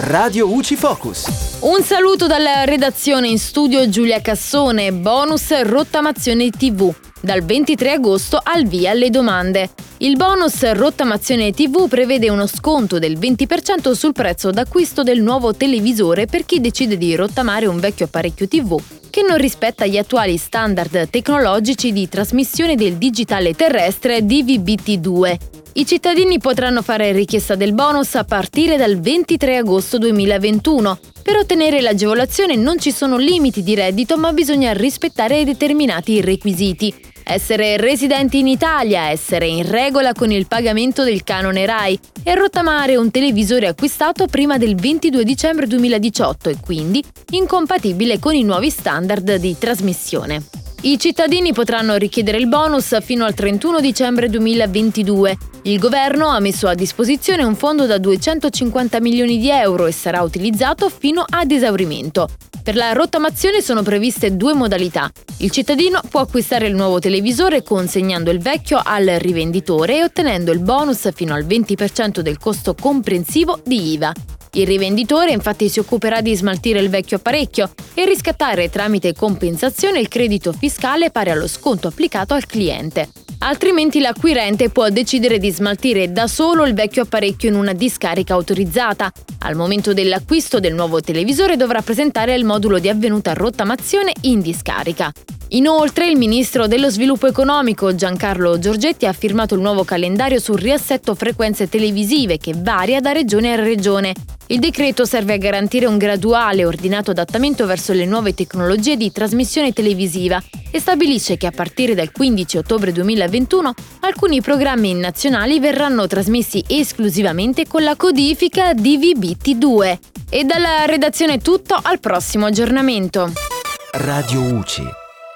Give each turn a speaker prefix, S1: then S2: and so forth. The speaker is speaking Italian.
S1: Radio UCI Focus.
S2: Un saluto dalla redazione in studio Giulia Cassone, bonus rottamazione TV. Dal 23 agosto al via alle domande. Il bonus rottamazione TV prevede uno sconto del 20% sul prezzo d'acquisto del nuovo televisore per chi decide di rottamare un vecchio apparecchio TV che non rispetta gli attuali standard tecnologici di trasmissione del digitale terrestre DVB-T2. I cittadini potranno fare richiesta del bonus a partire dal 23 agosto 2021. Per ottenere l'agevolazione non ci sono limiti di reddito, ma bisogna rispettare determinati requisiti essere residenti in Italia, essere in regola con il pagamento del canone RAI e rottamare un televisore acquistato prima del 22 dicembre 2018 e quindi incompatibile con i nuovi standard di trasmissione. I cittadini potranno richiedere il bonus fino al 31 dicembre 2022. Il governo ha messo a disposizione un fondo da 250 milioni di euro e sarà utilizzato fino ad esaurimento. Per la rottamazione sono previste due modalità. Il cittadino può acquistare il nuovo televisore consegnando il vecchio al rivenditore e ottenendo il bonus fino al 20% del costo comprensivo di IVA. Il rivenditore infatti si occuperà di smaltire il vecchio apparecchio e riscattare tramite compensazione il credito fiscale pari allo sconto applicato al cliente. Altrimenti l'acquirente può decidere di smaltire da solo il vecchio apparecchio in una discarica autorizzata. Al momento dell'acquisto del nuovo televisore dovrà presentare il modulo di avvenuta rottamazione in discarica. Inoltre, il ministro dello sviluppo economico Giancarlo Giorgetti ha firmato il nuovo calendario sul riassetto frequenze televisive che varia da regione a regione. Il decreto serve a garantire un graduale e ordinato adattamento verso le nuove tecnologie di trasmissione televisiva e stabilisce che a partire dal 15 ottobre 2021 alcuni programmi nazionali verranno trasmessi esclusivamente con la codifica DVB-T2. E dalla redazione tutto, al prossimo aggiornamento.
S1: Radio UCI